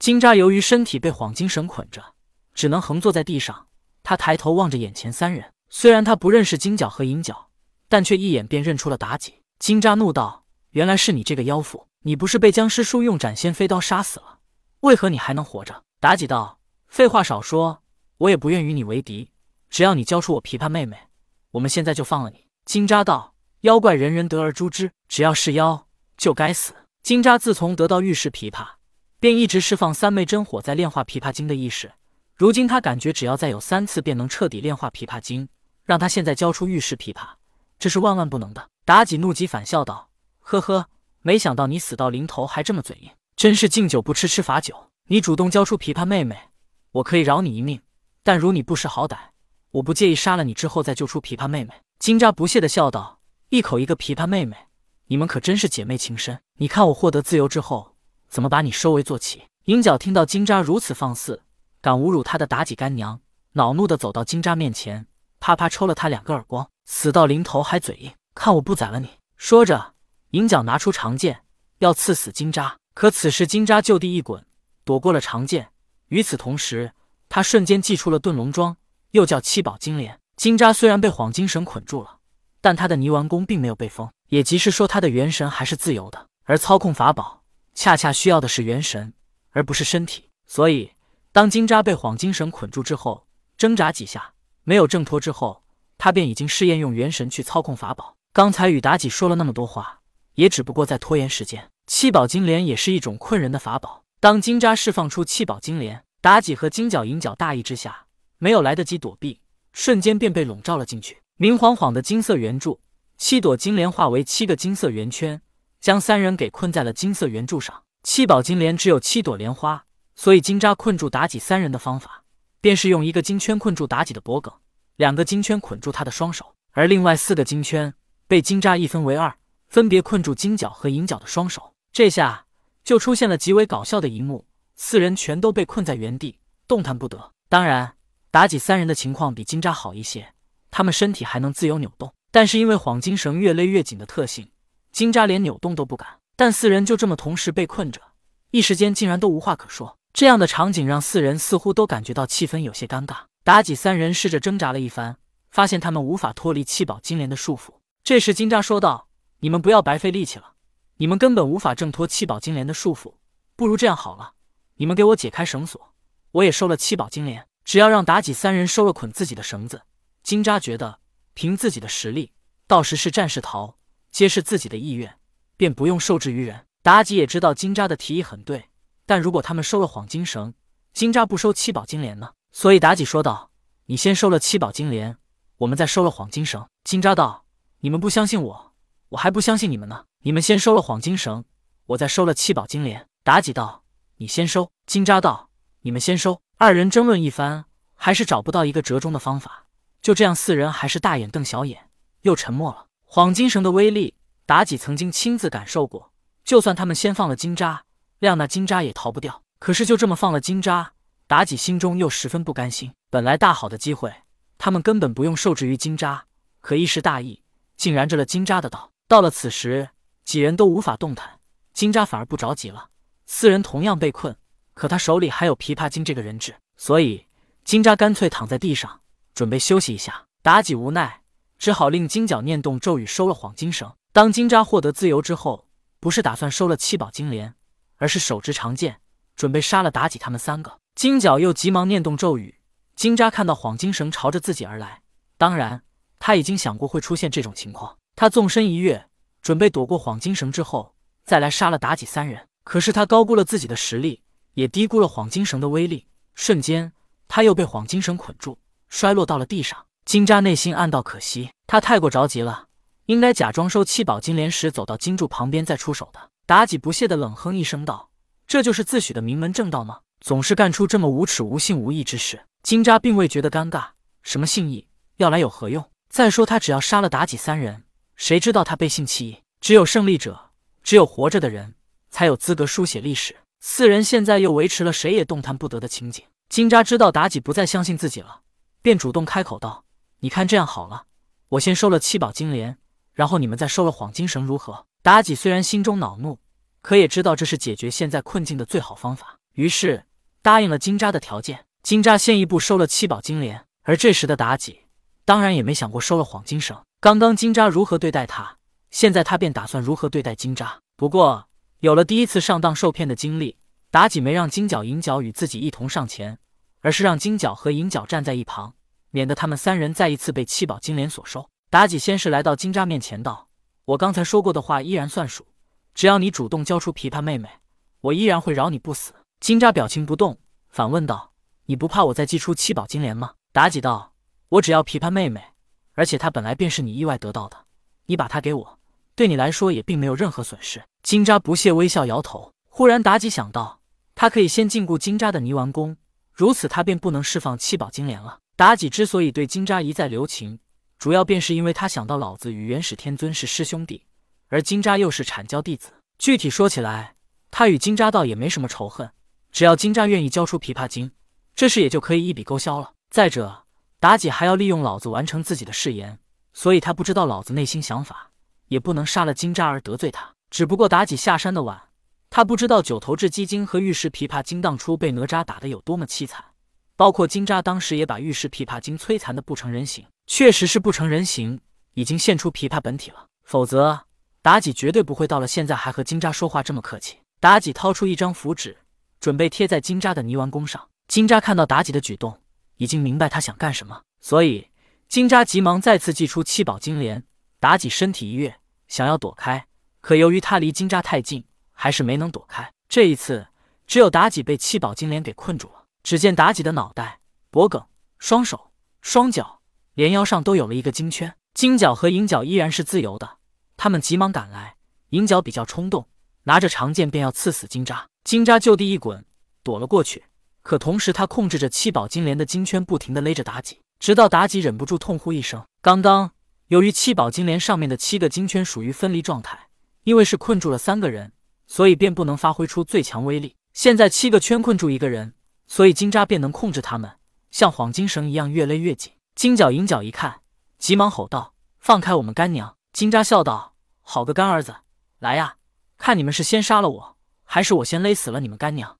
金吒由于身体被黄金绳捆着，只能横坐在地上。他抬头望着眼前三人，虽然他不认识金角和银角，但却一眼便认出了妲己。金吒怒道：“原来是你这个妖妇！你不是被僵尸叔用斩仙飞刀杀死了？为何你还能活着？”妲己道：“废话少说，我也不愿与你为敌。只要你交出我琵琶妹妹，我们现在就放了你。”金吒道：“妖怪人人得而诛之，只要是妖就该死。”金吒自从得到玉石琵琶，便一直释放三昧真火在炼化琵琶精的意识。如今他感觉只要再有三次，便能彻底炼化琵琶精。让他现在交出玉石琵琶，这是万万不能的。妲己怒极反笑道：“呵呵，没想到你死到临头还这么嘴硬，真是敬酒不吃吃罚酒。你主动交出琵琶妹妹，我可以饶你一命；但如你不识好歹，我不介意杀了你之后再救出琵琶妹妹。”金吒不屑的笑道：“一口一个琵琶妹妹，你们可真是姐妹情深。你看我获得自由之后，怎么把你收为坐骑？”银角听到金吒如此放肆。敢侮辱他的妲己干娘，恼怒的走到金吒面前，啪啪抽了他两个耳光。死到临头还嘴硬，看我不宰了你！说着，银角拿出长剑要刺死金吒，可此时金吒就地一滚，躲过了长剑。与此同时，他瞬间祭出了遁龙桩，又叫七宝金莲。金吒虽然被幌金绳捆住了，但他的泥丸宫并没有被封，也即是说他的元神还是自由的。而操控法宝，恰恰需要的是元神，而不是身体，所以。当金吒被幌金绳捆住之后，挣扎几下没有挣脱之后，他便已经试验用元神去操控法宝。刚才与妲己说了那么多话，也只不过在拖延时间。七宝金莲也是一种困人的法宝。当金吒释放出七宝金莲，妲己和金角银角大意之下，没有来得及躲避，瞬间便被笼罩了进去。明晃晃的金色圆柱，七朵金莲化为七个金色圆圈，将三人给困在了金色圆柱上。七宝金莲只有七朵莲花。所以金吒困住妲己三人的方法，便是用一个金圈困住妲己的脖颈，两个金圈捆住他的双手，而另外四个金圈被金吒一分为二，分别困住金角和银角的双手。这下就出现了极为搞笑的一幕：四人全都被困在原地，动弹不得。当然，妲己三人的情况比金吒好一些，他们身体还能自由扭动，但是因为黄金绳越勒越紧的特性，金吒连扭动都不敢。但四人就这么同时被困着，一时间竟然都无话可说。这样的场景让四人似乎都感觉到气氛有些尴尬。妲己三人试着挣扎了一番，发现他们无法脱离七宝金莲的束缚。这时金吒说道：“你们不要白费力气了，你们根本无法挣脱七宝金莲的束缚。不如这样好了，你们给我解开绳索，我也收了七宝金莲。只要让妲己三人收了捆自己的绳子，金吒觉得凭自己的实力，到时是战是逃，皆是自己的意愿，便不用受制于人。妲己也知道金吒的提议很对。”但如果他们收了幌金绳，金吒不收七宝金莲呢？所以妲己说道：“你先收了七宝金莲，我们再收了幌金绳。”金吒道：“你们不相信我，我还不相信你们呢。你们先收了幌金绳，我再收了七宝金莲。”妲己道：“你先收。”金吒道：“你们先收。”二人争论一番，还是找不到一个折中的方法。就这样，四人还是大眼瞪小眼，又沉默了。黄金绳的威力，妲己曾经亲自感受过。就算他们先放了金吒。亮那金吒也逃不掉，可是就这么放了金吒，妲己心中又十分不甘心。本来大好的机会，他们根本不用受制于金吒，可一时大意，竟然着了金吒的道。到了此时，几人都无法动弹，金吒反而不着急了。四人同样被困，可他手里还有琵琶精这个人质，所以金吒干脆躺在地上准备休息一下。妲己无奈，只好令金角念动咒语收了黄金绳。当金吒获得自由之后，不是打算收了七宝金莲。而是手执长剑，准备杀了妲己他们三个。金角又急忙念动咒语。金吒看到黄金绳朝着自己而来，当然他已经想过会出现这种情况。他纵身一跃，准备躲过黄金绳之后再来杀了妲己三人。可是他高估了自己的实力，也低估了黄金绳的威力。瞬间，他又被黄金绳捆住，摔落到了地上。金吒内心暗道可惜，他太过着急了，应该假装收七宝金莲时走到金柱旁边再出手的。妲己不屑的冷哼一声道：“这就是自诩的名门正道吗？总是干出这么无耻、无信、无义之事。”金吒并未觉得尴尬，什么信义要来有何用？再说他只要杀了妲己三人，谁知道他背信弃义？只有胜利者，只有活着的人，才有资格书写历史。四人现在又维持了谁也动弹不得的情景。金吒知道妲己不再相信自己了，便主动开口道：“你看这样好了，我先收了七宝金莲，然后你们再收了黄金绳，如何？”妲己虽然心中恼怒，可也知道这是解决现在困境的最好方法，于是答应了金吒的条件。金吒先一步收了七宝金莲，而这时的妲己当然也没想过收了黄金绳。刚刚金吒如何对待他，现在他便打算如何对待金吒。不过有了第一次上当受骗的经历，妲己没让金角、银角与自己一同上前，而是让金角和银角站在一旁，免得他们三人再一次被七宝金莲所收。妲己先是来到金吒面前道：“我刚才说过的话依然算数，只要你主动交出琵琶妹妹，我依然会饶你不死。”金吒表情不动，反问道。你不怕我再祭出七宝金莲吗？妲己道：“我只要琵琶妹妹，而且她本来便是你意外得到的，你把她给我，对你来说也并没有任何损失。”金吒不屑微笑，摇头。忽然，妲己想到，他可以先禁锢金吒的泥丸宫，如此他便不能释放七宝金莲了。妲己之所以对金吒一再留情，主要便是因为他想到老子与元始天尊是师兄弟，而金吒又是阐教弟子。具体说起来，他与金吒倒也没什么仇恨，只要金吒愿意交出琵琶精。这事也就可以一笔勾销了。再者，妲己还要利用老子完成自己的誓言，所以他不知道老子内心想法，也不能杀了金吒而得罪他。只不过妲己下山的晚，他不知道九头雉鸡精和玉石琵琶精当初被哪吒打得有多么凄惨，包括金吒当时也把玉石琵琶精摧残的不成人形。确实是不成人形，已经现出琵琶本体了。否则，妲己绝对不会到了现在还和金吒说话这么客气。妲己掏出一张符纸，准备贴在金吒的泥丸宫上。金吒看到妲己的举动，已经明白他想干什么，所以金吒急忙再次祭出七宝金莲。妲己身体一跃，想要躲开，可由于他离金吒太近，还是没能躲开。这一次，只有妲己被七宝金莲给困住了。只见妲己的脑袋、脖颈、双手、双脚，连腰上都有了一个金圈。金角和银角依然是自由的，他们急忙赶来。银角比较冲动，拿着长剑便要刺死金吒。金吒就地一滚，躲了过去。可同时，他控制着七宝金莲的金圈，不停地勒着妲己，直到妲己忍不住痛呼一声。刚刚由于七宝金莲上面的七个金圈属于分离状态，因为是困住了三个人，所以便不能发挥出最强威力。现在七个圈困住一个人，所以金吒便能控制他们，像黄金绳一样越勒越紧。金角银角一看，急忙吼道：“放开我们干娘！”金吒笑道：“好个干儿子，来呀，看你们是先杀了我，还是我先勒死了你们干娘。”